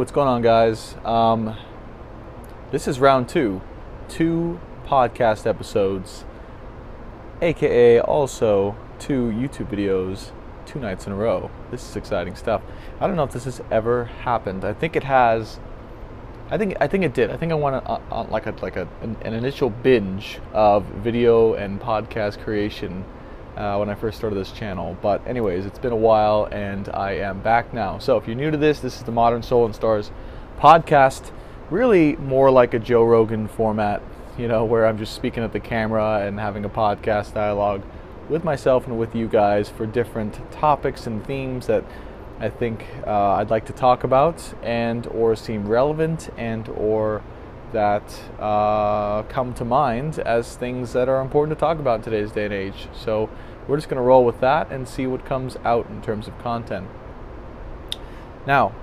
what's going on, guys? Um, this is round two, two podcast episodes, aka also two YouTube videos, two nights in a row. This is exciting stuff. I don't know if this has ever happened. I think it has. I think I think it did. I think I went on, on like a like a an, an initial binge of video and podcast creation uh, when I first started this channel. But anyways, it's been a while and I am back now. So if you're new to this, this is the Modern Soul and Stars podcast. Really more like a Joe Rogan format, you know, where I'm just speaking at the camera and having a podcast dialogue with myself and with you guys for different topics and themes that I think uh, I'd like to talk about and or seem relevant and or that uh, come to mind as things that are important to talk about in today's day and age. So we're just going to roll with that and see what comes out in terms of content. Now,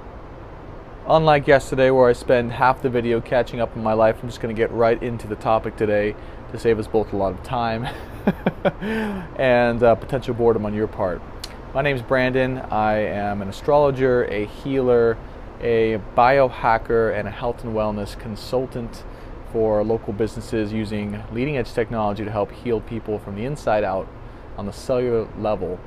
unlike yesterday where I spend half the video catching up on my life, I'm just going to get right into the topic today to save us both a lot of time and uh, potential boredom on your part. My name is Brandon. I am an astrologer, a healer, a biohacker, and a health and wellness consultant for local businesses using leading edge technology to help heal people from the inside out on the cellular level.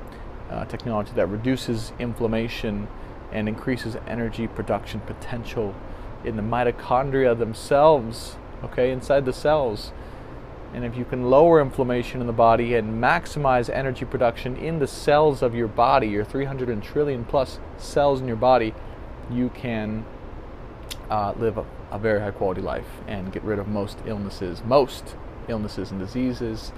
Uh, technology that reduces inflammation and increases energy production potential in the mitochondria themselves, okay, inside the cells. And if you can lower inflammation in the body and maximize energy production in the cells of your body, your 300 trillion plus cells in your body, you can uh, live a, a, very high quality life and get rid of most illnesses, most illnesses and diseases.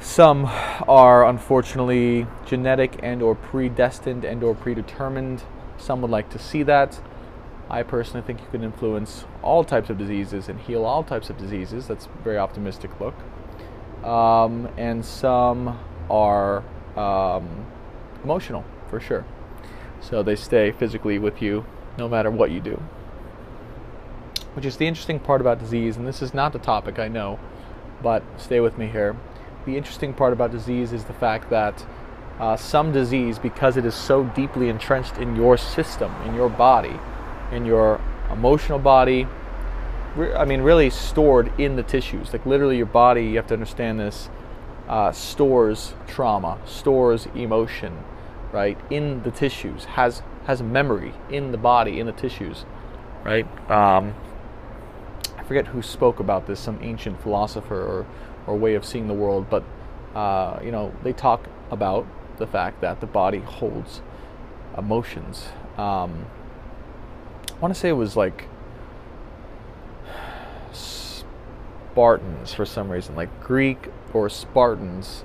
Some are unfortunately genetic and or predestined and or predetermined. Some would like to see that. I personally think you can influence all types of diseases and heal all types of diseases. That's a very optimistic look. Um, and some are um, emotional, for sure. So they stay physically with you no matter what you do. Which is the interesting part about disease, and this is not the topic, I know, but stay with me here. The interesting part about disease is the fact that uh, some disease, because it is so deeply entrenched in your system, in your body, in your emotional body, I mean, really stored in the tissues. Like literally, your body, you have to understand this, uh, stores trauma, stores emotion, right, in the tissues, has has memory in the body, in the tissues, right? Um, I forget who spoke about this, some ancient philosopher or, or way of seeing the world, but uh, you know, they talk about the fact that the body holds emotions. Um, I want to say it was like Spartans for some reason, like Greek or Spartans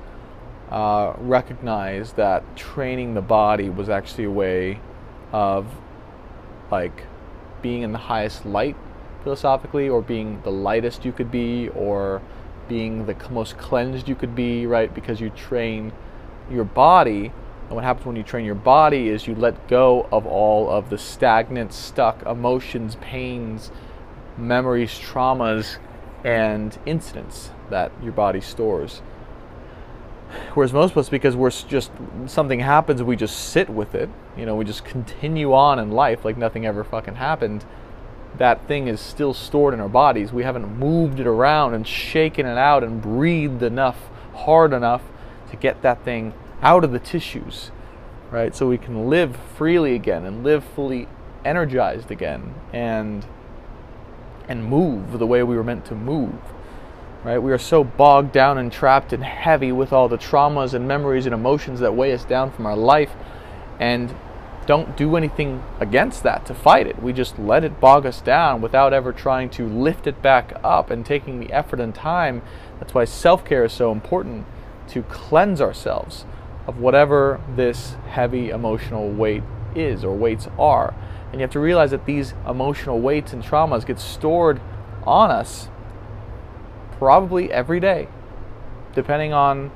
uh, recognized that training the body was actually a way of like being in the highest light philosophically or being the lightest you could be or being the most cleansed you could be right? Because you train your body and what happens when you train your body is you let go of all of the stagnant stuck emotions pains memories traumas and incidents that your body stores Whereas most of us, because we're just something happens, we just sit with it. You know, we just continue on in life like nothing ever fucking happened. That thing is still stored in our bodies. We haven't moved it around and shaken it out and breathed enough, hard enough to get that thing out of the tissues, right? So we can live freely again and live fully energized again and and move the way we were meant to move right? We are so bogged down and trapped and heavy with all the traumas and memories and emotions that weigh us down from our life and don't do anything against that to fight it. We just let it bog us down without ever trying to lift it back up and taking the effort and time. That's why self care is so important to cleanse ourselves of whatever this heavy emotional weight is or weights are. And you have to realize that these emotional weights and traumas get stored on us probably every day, depending on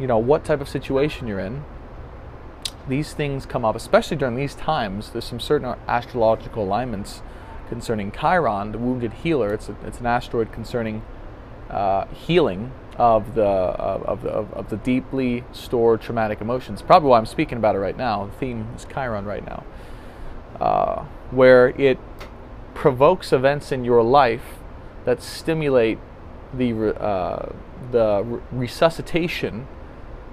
you know what type of situation you're in. These things come up, especially during these times. There's some certain astrological alignments concerning Chiron, the wounded healer. It's a, it's an asteroid concerning uh, healing of the of the of the deeply stored traumatic emotions. Probably why I'm speaking about it right now. The theme is Chiron right now. uh, where it provokes events in your life that stimulate the uh, the resuscitation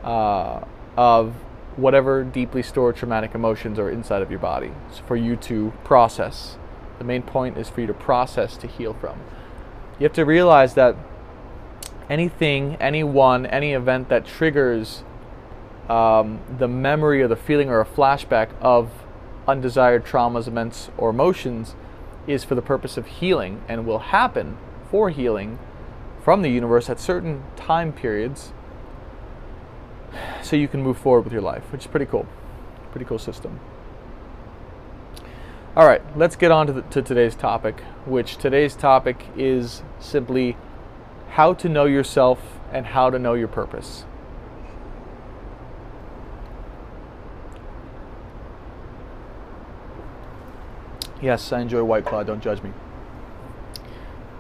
uh, of whatever deeply stored traumatic emotions are inside of your body for you to process. The main point is for you to process to heal from. You have to realize that anything, anyone, any event that triggers um, the memory or the feeling or a flashback of undesired traumas, events, or emotions is for the purpose of healing and will happen for healing from the universe at certain time periods so you can move forward with your life, which is pretty cool. Pretty cool system. All right, let's get on to, the, to today's topic, which today's topic is simply how to know yourself and how to know your purpose. Yes, I enjoy White Claw, don't judge me.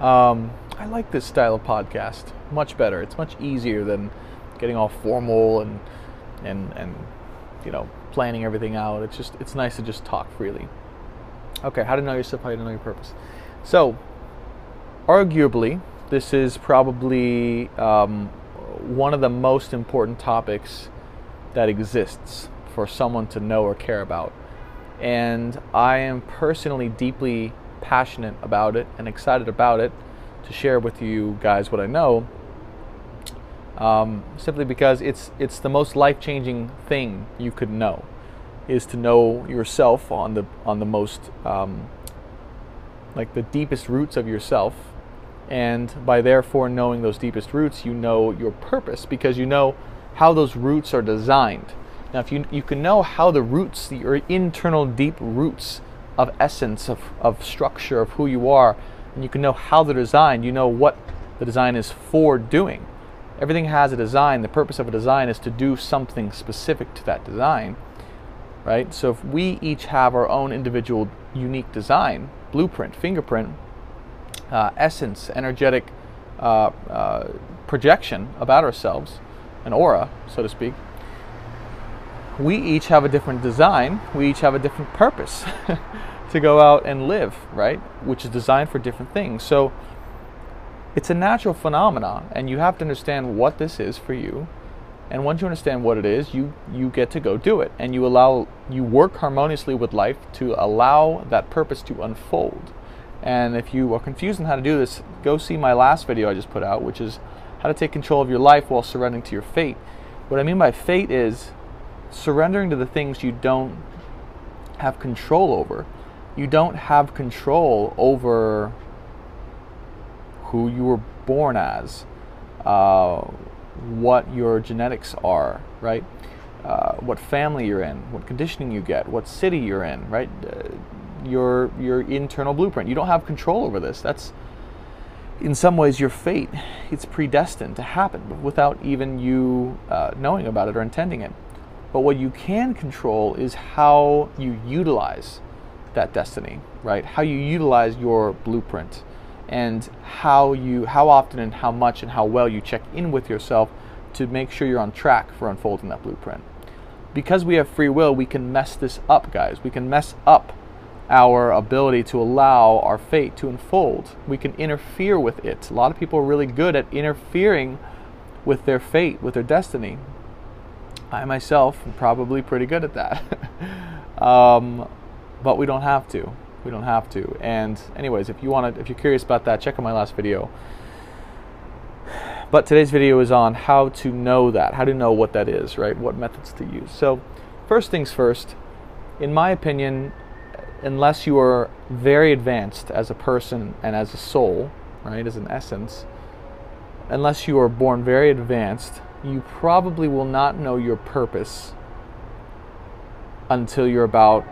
Um, I like this style of podcast much better. It's much easier than getting all formal and and and you know planning everything out. It's just it's nice to just talk freely. Okay, how to know yourself, how to know your purpose. So, arguably, this is probably um, one of the most important topics that exists for someone to know or care about. And I am personally deeply passionate about it and excited about it to share with you guys what I know. Um, simply because it's it's the most life-changing thing you could know is to know yourself on the on the most um, like the deepest roots of yourself and by therefore knowing those deepest roots you know your purpose because you know how those roots are designed now if you you can know how the roots the internal deep roots of essence of, of structure of who you are and you can know how they're designed you know what the design is for doing everything has a design the purpose of a design is to do something specific to that design right? So if we each have our own individual unique design, blueprint, fingerprint, uh, essence, energetic uh, uh, projection about ourselves, an aura, so to speak, we each have a different design, we each have a different purpose to go out and live, right? Which is designed for different things. So it's a natural phenomenon, and you have to understand what this is for you and once you understand what it is, you you get to go do it, and you allow you work harmoniously with life to allow that purpose to unfold. And if you are confused on how to do this, go see my last video I just put out, which is how to take control of your life while surrendering to your fate. What I mean by fate is surrendering to the things you don't have control over. You don't have control over who you were born as. Uh, what your genetics are, right? Uh, what family you're in, what conditioning you get, what city you're in, right? Uh, your your internal blueprint. You don't have control over this. That's in some ways your fate. It's predestined to happen without even you uh, knowing about it or intending it. But what you can control is how you utilize that destiny, right? How you utilize your blueprint and how you how often and how much and how well you check in with yourself to make sure you're on track for unfolding that blueprint. Because we have free will, we can mess this up, guys. We can mess up our ability to allow our fate to unfold. We can interfere with it. A lot of people are really good at interfering with their fate, with their destiny. I myself am probably pretty good at that. um, but we don't have to. We don't have to. And anyways, if you want to, if you're curious about that, check out my last video. But today's video is on how to know that, how to know what that is, right? What methods to use. So, first things first, in my opinion, unless you are very advanced as a person and as a soul, right, as an essence, unless you are born very advanced, you probably will not know your purpose until you're about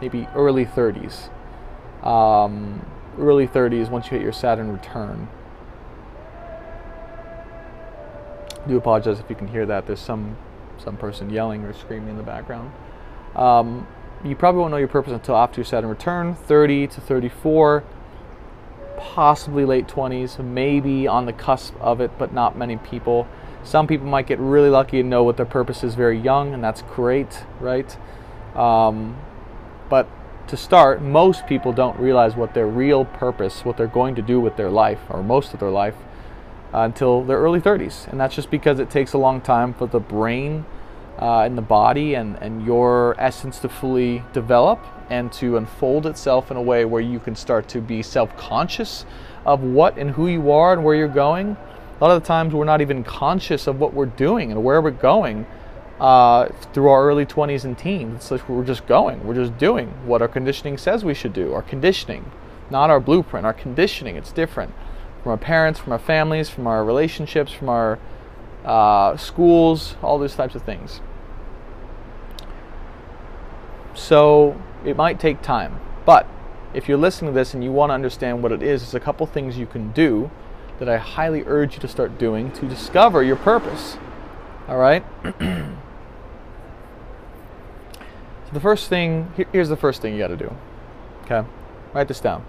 maybe early 30s. Um, early 30s once you hit your Saturn return. I do apologize if you can hear that. There's some some person yelling or screaming in the background. Um, you probably won't know your purpose until after your Saturn return, 30 to 34, possibly late 20s, maybe on the cusp of it, but not many people. Some people might get really lucky and know what their purpose is very young, and that's great, right? Um, But to start, most people don't realize what their real purpose, what they're going to do with their life, or most of their life, uh, until their early 30s. And that's just because it takes a long time for the brain uh, and the body and, and your essence to fully develop and to unfold itself in a way where you can start to be self conscious of what and who you are and where you're going. A lot of the times we're not even conscious of what we're doing and where we're going uh, through our early 20s and teens. It's like we're just going, we're just doing what our conditioning says we should do. Our conditioning, not our blueprint, our conditioning. It's different from our parents, from our families, from our relationships, from our uh, schools, all those types of things. So it might take time, but if you're listening to this and you want to understand what it is, there's a couple things you can do that I highly urge you to start doing to discover your purpose. All right? so the first thing, here's the first thing you got to do. Okay? Write this down.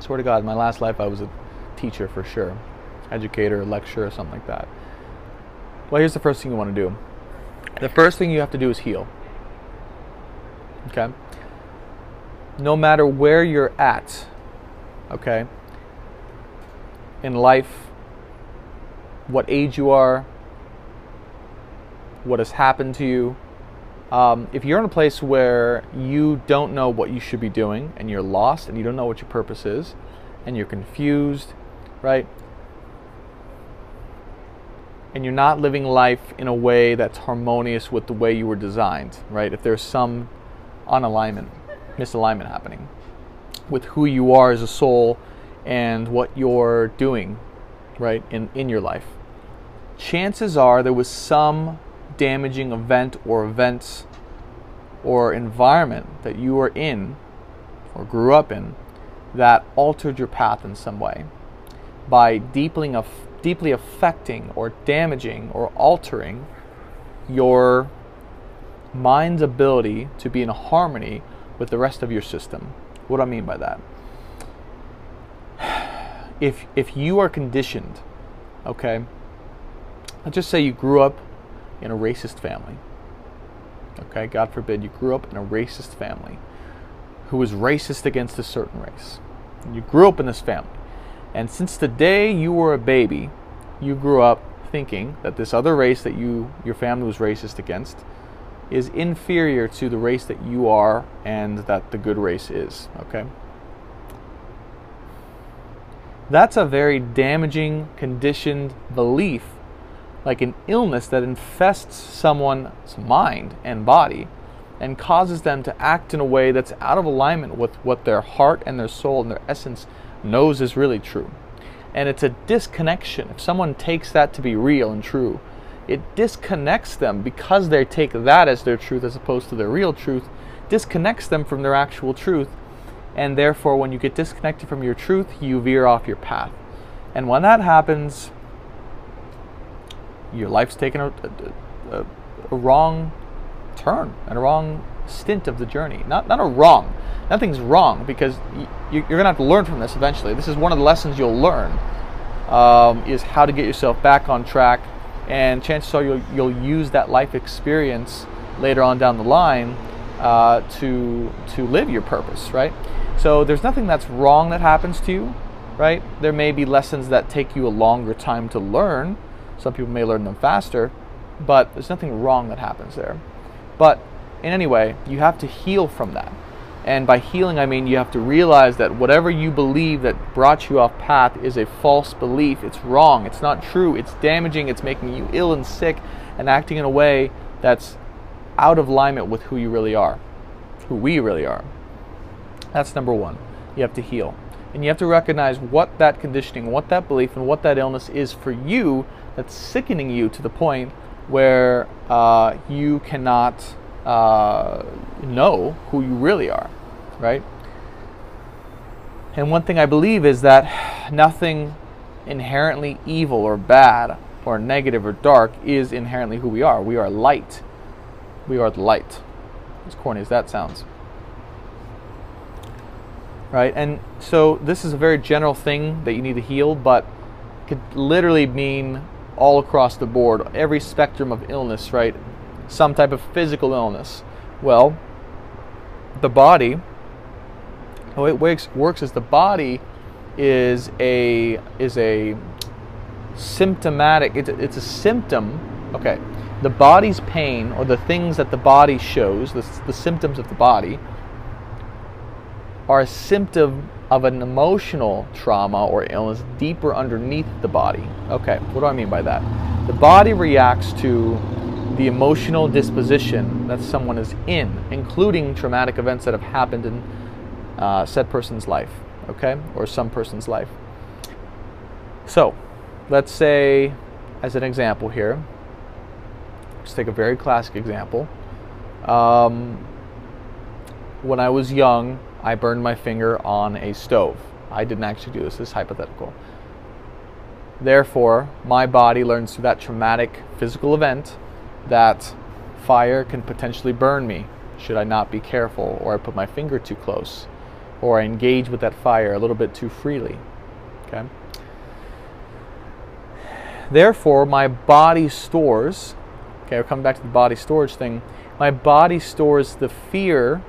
swear to God, in my last life I was a teacher for sure, educator, lecturer, something like that. Well, here's the first thing you want to do. The first thing you have to do is heal. Okay? No matter where you're at, okay, in life, what age you are, what has happened to you, um, if you're in a place where you don't know what you should be doing and you're lost and you don't know what your purpose is and you're confused, right? And you're not living life in a way that's harmonious with the way you were designed, right? If there's some unalignment, misalignment happening with who you are as a soul and what you're doing, right, in, in your life, chances are there was some damaging event or events or environment that you were in or grew up in that altered your path in some way by deeply, deeply affecting or damaging or altering your mind's ability to be in harmony with the rest of your system. What do I mean by that? If, if you are conditioned, okay, let's just say you grew up in a racist family. Okay, God forbid you grew up in a racist family who was racist against a certain race. You grew up in this family. And since the day you were a baby, you grew up thinking that this other race that you your family was racist against is inferior to the race that you are and that the good race is, okay? That's a very damaging conditioned belief like an illness that infests someone's mind and body and causes them to act in a way that's out of alignment with what their heart and their soul and their essence knows is really true. And it's a disconnection. If someone takes that to be real and true, it disconnects them because they take that as their truth as opposed to their real truth, disconnects them from their actual truth. And therefore, when you get disconnected from your truth, you veer off your path. And when that happens, your life's taken a, a, a, a wrong turn and a wrong stint of the journey. Not not a wrong. Nothing's wrong because you, are going to have to learn from this eventually. This is one of the lessons you'll learn um, is how to get yourself back on track, and chances are you'll you'll use that life experience later on down the line uh, to to live your purpose. Right. So there's nothing that's wrong that happens to you. Right. There may be lessons that take you a longer time to learn some people may learn them faster, but there's nothing wrong that happens there. But in any way, you have to heal from that. And by healing, I mean you have to realize that whatever you believe that brought you off path is a false belief. It's wrong. It's not true. It's damaging. It's making you ill and sick and acting in a way that's out of alignment with who you really are, who we really are. That's number one. You have to heal. And you have to recognize what that conditioning, what that belief, and what that illness is for you that's sickening you to the point where uh, you cannot uh, know who you really are, right? And one thing I believe is that nothing inherently evil or bad or negative or dark is inherently who we are. We are light. We are the light. As corny as that sounds. Right? And so this is a very general thing that you need to heal, but could literally mean all across the board, every spectrum of illness, right? Some type of physical illness. Well, the body, way it works, works is the body is a is a symptomatic. It's a, it's a symptom. Okay, the body's pain or the things that the body shows, the, the symptoms of the body, are a symptom of an emotional trauma or illness deeper underneath the body. Okay, what do I mean by that? The body reacts to the emotional disposition that someone is in, including traumatic events that have happened in uh, said person's life, okay, or some person's life. So, let's say, as an example here, let's take a very classic example. Um, when I was young, I burned my finger on a stove. I didn't actually do this, this is hypothetical. Therefore, my body learns through that traumatic physical event that fire can potentially burn me should I not be careful or I put my finger too close or I engage with that fire a little bit too freely. Okay? Therefore, my body stores, okay, we're coming back to the body storage thing. My body stores the fear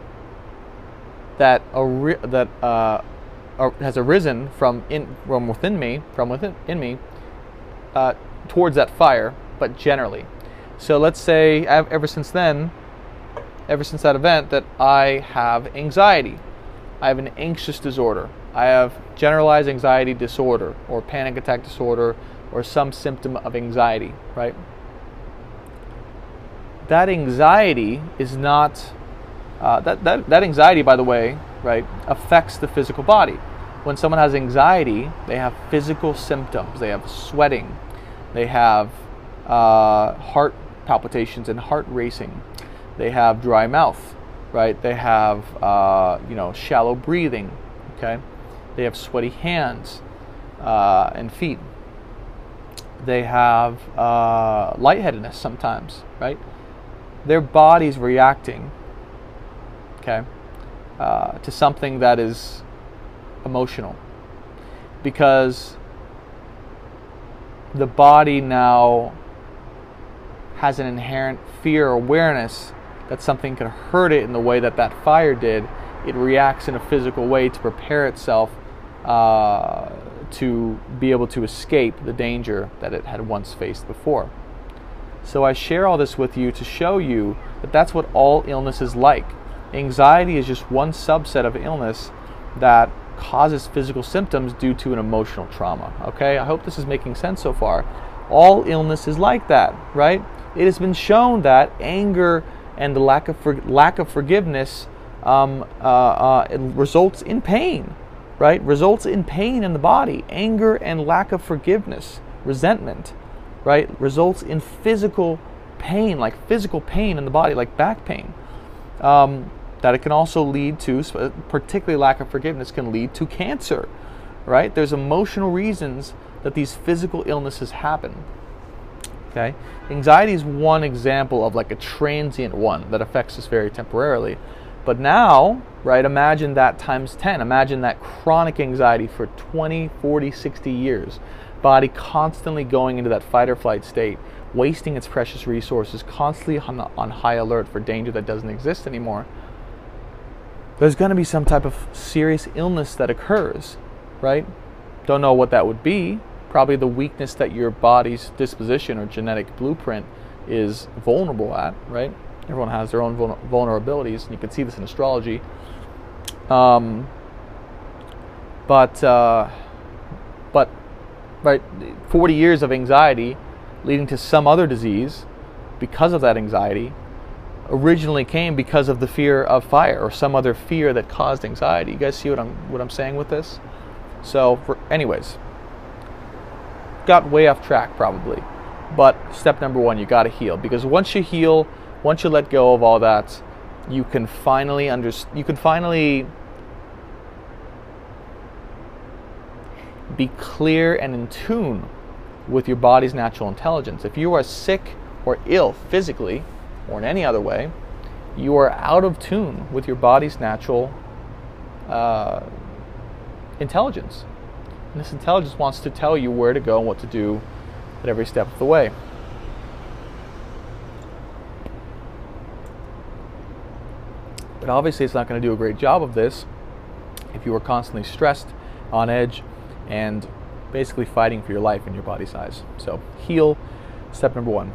that, ari- that uh, has arisen from, in, from within me, from within in me, uh, towards that fire, but generally. So let's say ever since then, ever since that event, that I have anxiety. I have an anxious disorder. I have generalized anxiety disorder or panic attack disorder or some symptom of anxiety, right? That anxiety is not, uh, that, that, that anxiety, by the way, right, affects the physical body. When someone has anxiety, they have physical symptoms. They have sweating, they have uh, heart palpitations and heart racing. They have dry mouth, right? They have uh, you know shallow breathing. Okay, they have sweaty hands uh, and feet. They have uh, lightheadedness sometimes, right? Their body's reacting, okay, uh, to something that is emotional because the body now has an inherent fear awareness that something could hurt it in the way that that fire did, it reacts in a physical way to prepare itself uh, to be able to escape the danger that it had once faced before. So I share all this with you to show you that that's what all illness is like. Anxiety is just one subset of illness that causes physical symptoms due to an emotional trauma. Okay, I hope this is making sense so far. All illness is like that, right? it has been shown that anger and the lack of for, lack of forgiveness um, uh, uh, results in pain, right? Results in pain in the body. Anger and lack of forgiveness, resentment, right? Results in physical pain, like physical pain in the body, like back pain. Um, that it can also lead to, particularly lack of forgiveness, can lead to cancer, right? There's emotional reasons that these physical illnesses happen. Okay? Anxiety is one example of like a transient one that affects us very temporarily. But now, right, imagine that times 10. Imagine that chronic anxiety for 20, 40, 60 years. Body constantly going into that fight or flight state, wasting its precious resources, constantly on, on high alert for danger that doesn't exist anymore. There's going to be some type of serious illness that occurs, right? Don't know what that would be, probably the weakness that your body's disposition or genetic blueprint is vulnerable at, right? Everyone has their own vulnerabilities, and you can see this in astrology. Um, but, uh, but, right, 40 years of anxiety leading to some other disease because of that anxiety originally came because of the fear of fire or some other fear that caused anxiety. You guys see what I'm what I'm saying with this? So, for, anyways, got way off track probably. But step number one, you got to heal because once you heal, once you let go of all that, you can finally under you can finally be clear and in tune with your body's natural intelligence. If you are sick or ill physically or in any other way, you are out of tune with your body's natural uh, intelligence. And this intelligence wants to tell you where to go and what to do at every step of the way. But obviously, it's not going to do a great job of this if you are constantly stressed, on edge, and basically fighting for your life and your body size. So, heal, step number one.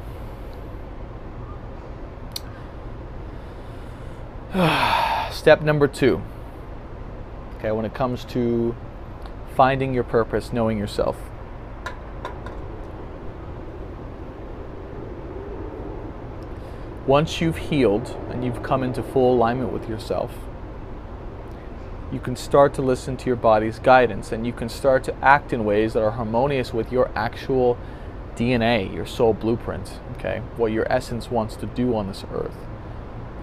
step number two. Okay, when it comes to finding your purpose, knowing yourself. Once you've healed and you've come into full alignment with yourself, you can start to listen to your body's guidance and you can start to act in ways that are harmonious with your actual DNA, your soul blueprint, okay? What your essence wants to do on this earth.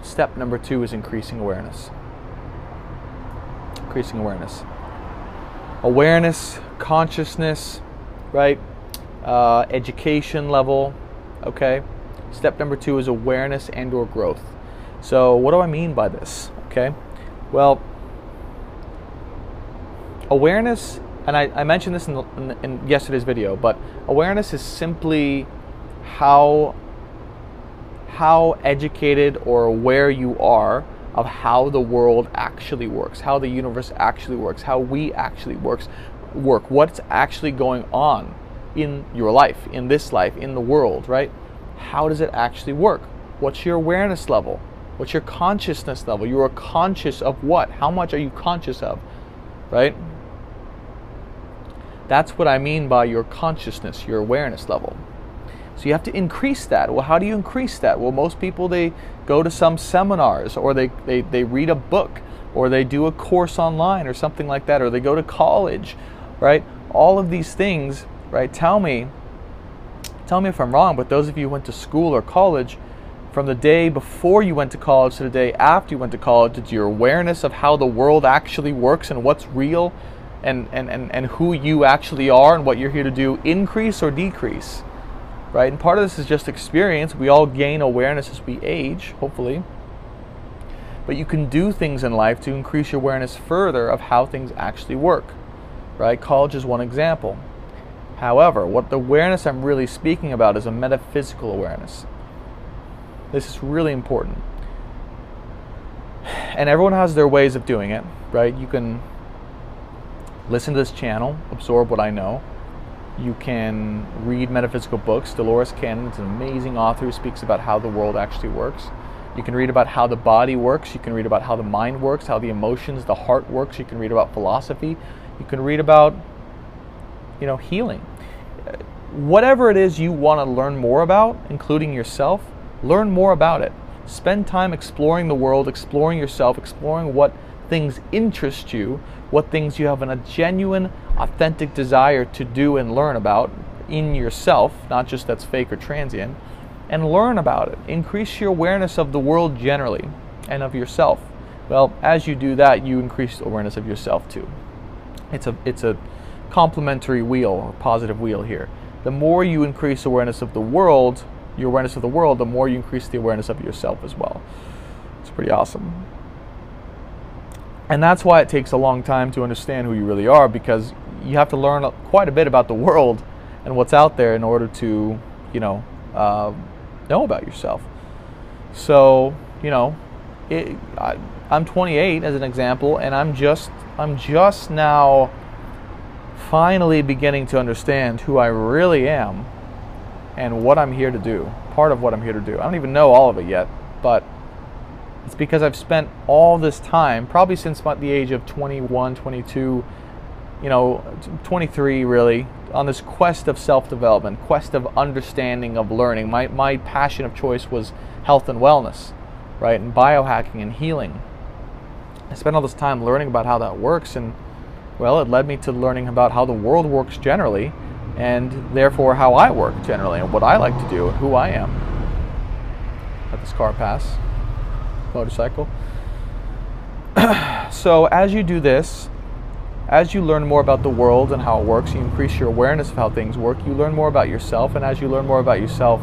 Step number two is increasing awareness. Increasing awareness. Awareness, consciousness, right? Uh, education level, okay? Step number two is awareness and or growth. So what do I mean by this? Okay? Well, awareness, and I, I mentioned this in, the, in, in yesterday's video, but awareness is simply how how educated or aware you are of how the world actually works, how the universe actually works, how we actually works, work, what's actually going on in your life, in this life, in the world, right? How does it actually work? What's your awareness level? What's your consciousness level? You are conscious of what? How much are you conscious of? Right? That's what I mean by your consciousness, your awareness level. So you have to increase that. Well, how do you increase that? Well, most people they go to some seminars or they, they, they read a book or they do a course online or something like that or they go to college, right? All of these things, right? Tell me tell me if I'm wrong, but those of you who went to school or college, from the day before you went to college to the day after you went to college, did your awareness of how the world actually works and what's real and, and, and, and who you actually are and what you're here to do increase or decrease? Right? And part of this is just experience. We all gain awareness as we age, hopefully. But you can do things in life to increase your awareness further of how things actually work. Right? College is one example. However, what the awareness I'm really speaking about is a metaphysical awareness. This is really important. And everyone has their ways of doing it, right? You can listen to this channel, absorb what I know. You can read metaphysical books. Dolores Cannon is an amazing author who speaks about how the world actually works. You can read about how the body works. You can read about how the mind works, how the emotions, the heart works. You can read about philosophy. You can read about you know, healing. Whatever it is you want to learn more about, including yourself, learn more about it. Spend time exploring the world, exploring yourself, exploring what things interest you, what things you have a genuine, authentic desire to do and learn about in yourself, not just that's fake or transient, and learn about it. Increase your awareness of the world generally and of yourself. Well, as you do that, you increase awareness of yourself too. It's a it's a complementary wheel, a positive wheel here. The more you increase awareness of the world, your awareness of the world, the more you increase the awareness of yourself as well. It's pretty awesome. And that's why it takes a long time to understand who you really are because you have to learn quite a bit about the world and what's out there in order to, you know, uh, know about yourself. So, you know, it, I, I'm 28 as an example, and I'm just I'm just now finally beginning to understand who I really am and what I'm here to do. Part of what I'm here to do. I don't even know all of it yet, but it's because I've spent all this time, probably since about the age of 21, 22, you know, 23 really, on this quest of self development, quest of understanding, of learning. My, my passion of choice was health and wellness, right? And biohacking and healing. I spent all this time learning about how that works and well, it led me to learning about how the world works generally, and therefore how I work generally, and what I like to do, and who I am. Let this car pass. Motorcycle. so, as you do this, as you learn more about the world and how it works, you increase your awareness of how things work, you learn more about yourself, and as you learn more about yourself,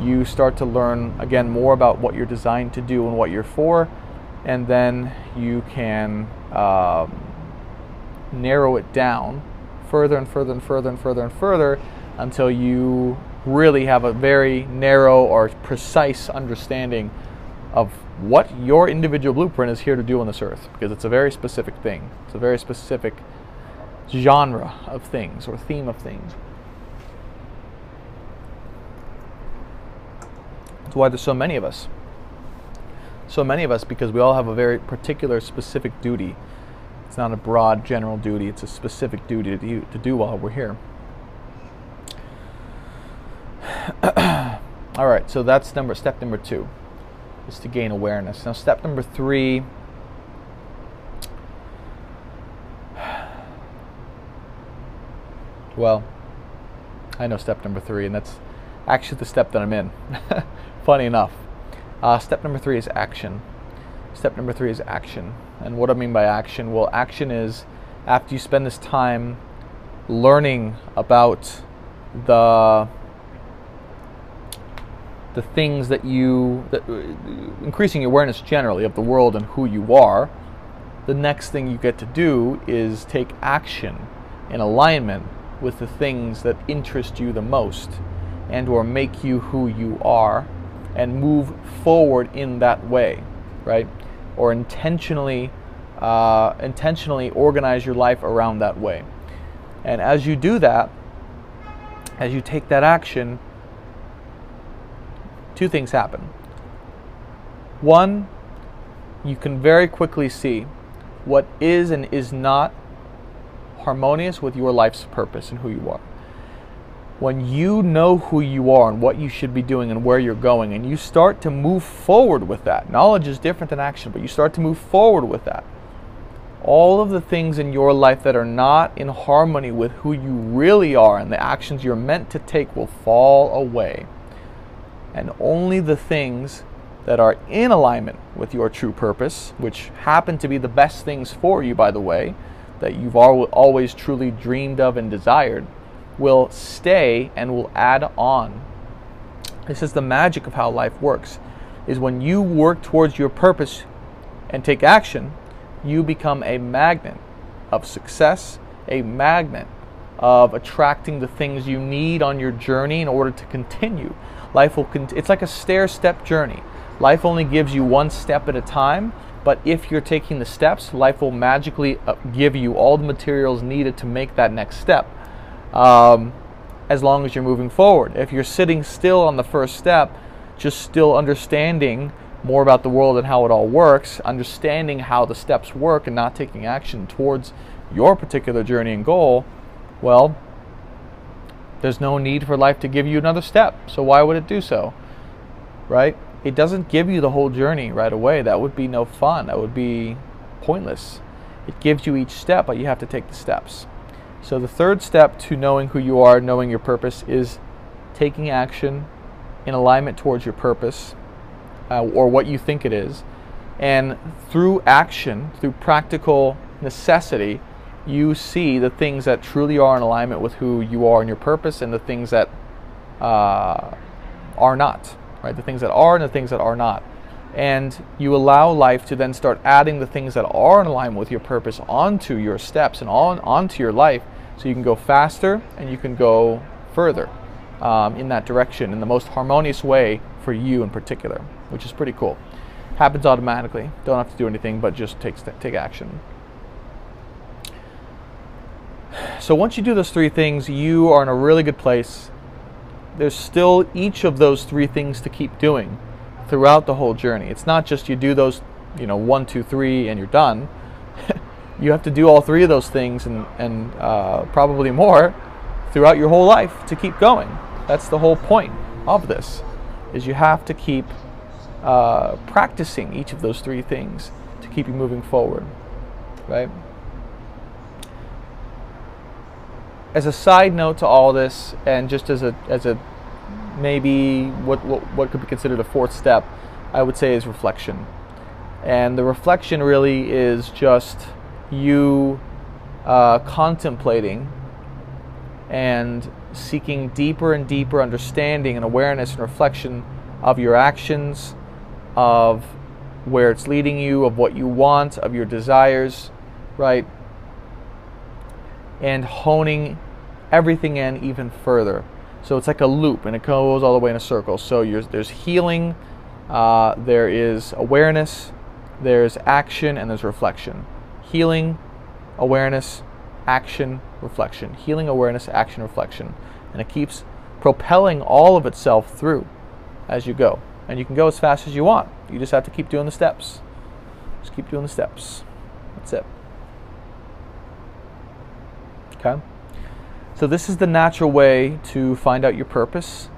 you start to learn again more about what you're designed to do and what you're for, and then you can. Um, narrow it down further and further and further and further and further until you really have a very narrow or precise understanding of what your individual blueprint is here to do on this earth because it's a very specific thing. It's a very specific genre of things or theme of things. That's why there's so many of us. So many of us because we all have a very particular specific duty. It's not a broad general duty, it's a specific duty to do, to do while we're here. all right, so that's number step number 2 is to gain awareness. Now step number 3 Well, I know step number 3 and that's actually the step that I'm in. Funny enough. Uh, step number three is action. Step number three is action. And what I mean by action? Well, action is after you spend this time learning about the the things that you that, increasing awareness generally of the world and who you are the next thing you get to do is take action in alignment with the things that interest you the most and or make you who you are and move forward in that way, right? Or intentionally, uh, intentionally organize your life around that way. And as you do that, as you take that action, two things happen. One, you can very quickly see what is and is not harmonious with your life's purpose and who you are when you know who you are and what you should be doing and where you're going, and you start to move forward with that, knowledge is different than action, but you start to move forward with that. All of the things in your life that are not in harmony with who you really are and the actions you're meant to take will fall away. And only the things that are in alignment with your true purpose, which happen to be the best things for you, by the way, that you've always truly dreamed of and desired, will stay and will add on. This is the magic of how life works. Is when you work towards your purpose and take action, you become a magnet of success, a magnet of attracting the things you need on your journey in order to continue. Life will con- it's like a stair step journey. Life only gives you one step at a time, but if you're taking the steps, life will magically uh, give you all the materials needed to make that next step um, as long as you're moving forward. If you're sitting still on the first step, just still understanding more about the world and how it all works, understanding how the steps work and not taking action towards your particular journey and goal, well, there's no need for life to give you another step. So why would it do so? Right? It doesn't give you the whole journey right away. That would be no fun. That would be pointless. It gives you each step, but you have to take the steps. So, the third step to knowing who you are, knowing your purpose, is taking action in alignment towards your purpose uh, or what you think it is. And through action, through practical necessity, you see the things that truly are in alignment with who you are and your purpose, and the things that uh, are not, right? The things that are and the things that are not. And you allow life to then start adding the things that are in alignment with your purpose onto your steps and on onto your life so you can go faster and you can go further um, in that direction in the most harmonious way for you in particular which is pretty cool. Happens automatically. Don't have to do anything but just take, take action so once you do those three things you are in a really good place there's still each of those three things to keep doing throughout the whole journey. It's not just you do those, you know, one, two, three, and you're done. you have to do all three of those things and, and uh, probably more throughout your whole life to keep going. That's the whole point of this, is you have to keep uh, practicing each of those three things to keep you moving forward, right? As a side note to all this, and just as a as a maybe what, what, what could be considered a fourth step, I would say, is reflection. And the reflection really is just you uh, contemplating and seeking deeper and deeper understanding and awareness and reflection of your actions, of where it's leading you, of what you want, of your desires, right? And honing everything in even further. So it's like a loop and it goes all the way in a circle. So there's healing uh, there is awareness, there's action, and there's reflection. Healing, awareness, action, reflection. Healing, awareness, action, reflection. And it keeps propelling all of itself through as you go. And you can go as fast as you want. You just have to keep doing the steps. Just keep doing the steps. That's it. Okay? So, this is the natural way to find out your purpose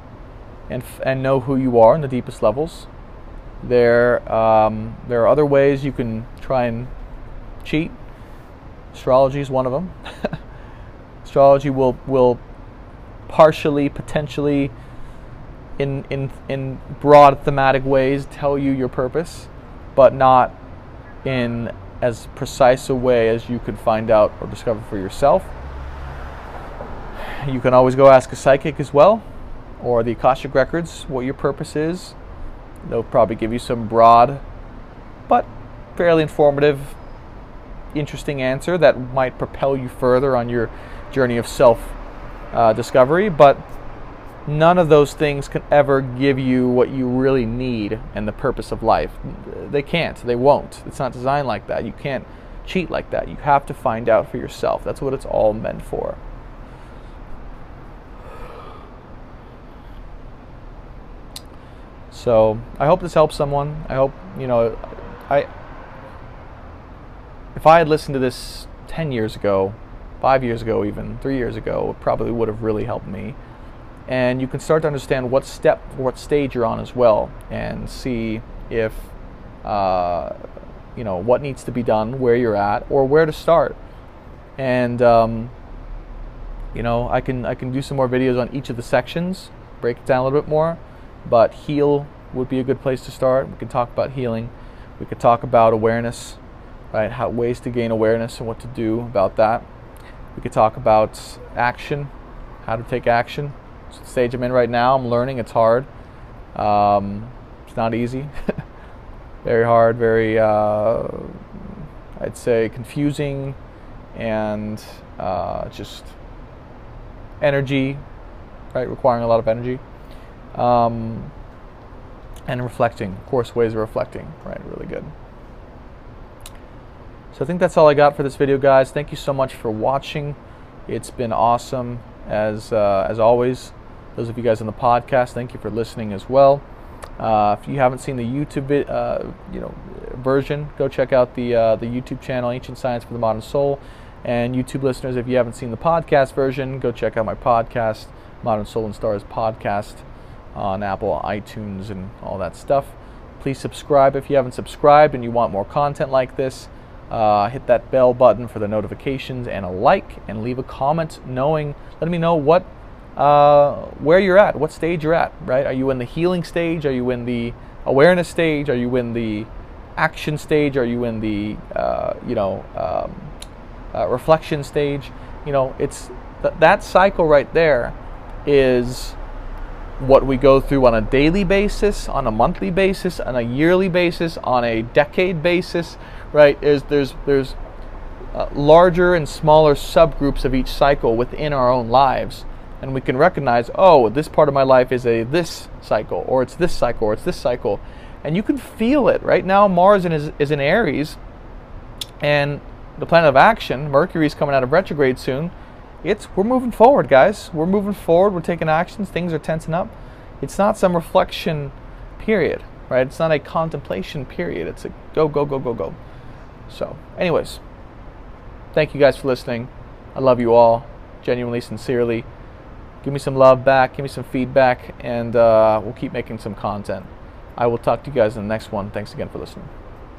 and, and know who you are in the deepest levels. There, um, there are other ways you can try and cheat. Astrology is one of them. Astrology will, will partially, potentially, in, in, in broad thematic ways, tell you your purpose, but not in as precise a way as you could find out or discover for yourself. You can always go ask a psychic as well, or the Akashic Records, what your purpose is. They'll probably give you some broad, but fairly informative, interesting answer that might propel you further on your journey of self uh, discovery. But none of those things can ever give you what you really need and the purpose of life. They can't. They won't. It's not designed like that. You can't cheat like that. You have to find out for yourself. That's what it's all meant for. So I hope this helps someone. I hope you know. I if I had listened to this ten years ago, five years ago, even three years ago, it probably would have really helped me. And you can start to understand what step, what stage you're on as well, and see if uh, you know what needs to be done, where you're at, or where to start. And um, you know, I can I can do some more videos on each of the sections, break it down a little bit more but heal would be a good place to start. We could talk about healing. We could talk about awareness, right? How ways to gain awareness and what to do about that. We could talk about action, how to take action. It's the stage I'm in right now. I'm learning. It's hard. Um, it's not easy. very hard. Very, uh, I'd say, confusing, and uh, just energy, right? Requiring a lot of energy. Um, and reflecting, course, ways of reflecting, right? Really good. So I think that's all I got for this video, guys. Thank you so much for watching. It's been awesome as uh, as always. Those of you guys on the podcast, thank you for listening as well. Uh, if you haven't seen the YouTube uh, you know version, go check out the uh, the YouTube channel Ancient Science for the Modern Soul. And YouTube listeners, if you haven't seen the podcast version, go check out my podcast, Modern Soul and Stars podcast on Apple, iTunes, and all that stuff. Please subscribe if you haven't subscribed and you want more content like this. Uh, hit that bell button for the notifications and a like, and leave a comment knowing, letting me know what, uh, where you're at, what stage you're at. Right? Are you in the healing stage? Are you in the awareness stage? Are you in the action stage? Are you in the, uh, you know, um, uh, reflection stage? You know, it's th- that cycle right there is what we go through on a daily basis, on a monthly basis, on a yearly basis, on a decade basis, right? Is there's there's uh, larger and smaller subgroups of each cycle within our own lives, and we can recognize, oh, this part of my life is a this cycle, or it's this cycle, or it's this cycle, and you can feel it right now. Mars is is in Aries, and the planet of action, Mercury is coming out of retrograde soon it's we're moving forward, guys. We're moving forward. We're taking actions. Things are tensing up. It's not some reflection period, right? It's not a contemplation period. It's a go, go, go, go, go. So, anyways, thank you guys for listening. I love you all, genuinely, sincerely. Give me some love back. Give me some feedback, and uh, we'll keep making some content. I will talk to you guys in the next one. Thanks again for listening.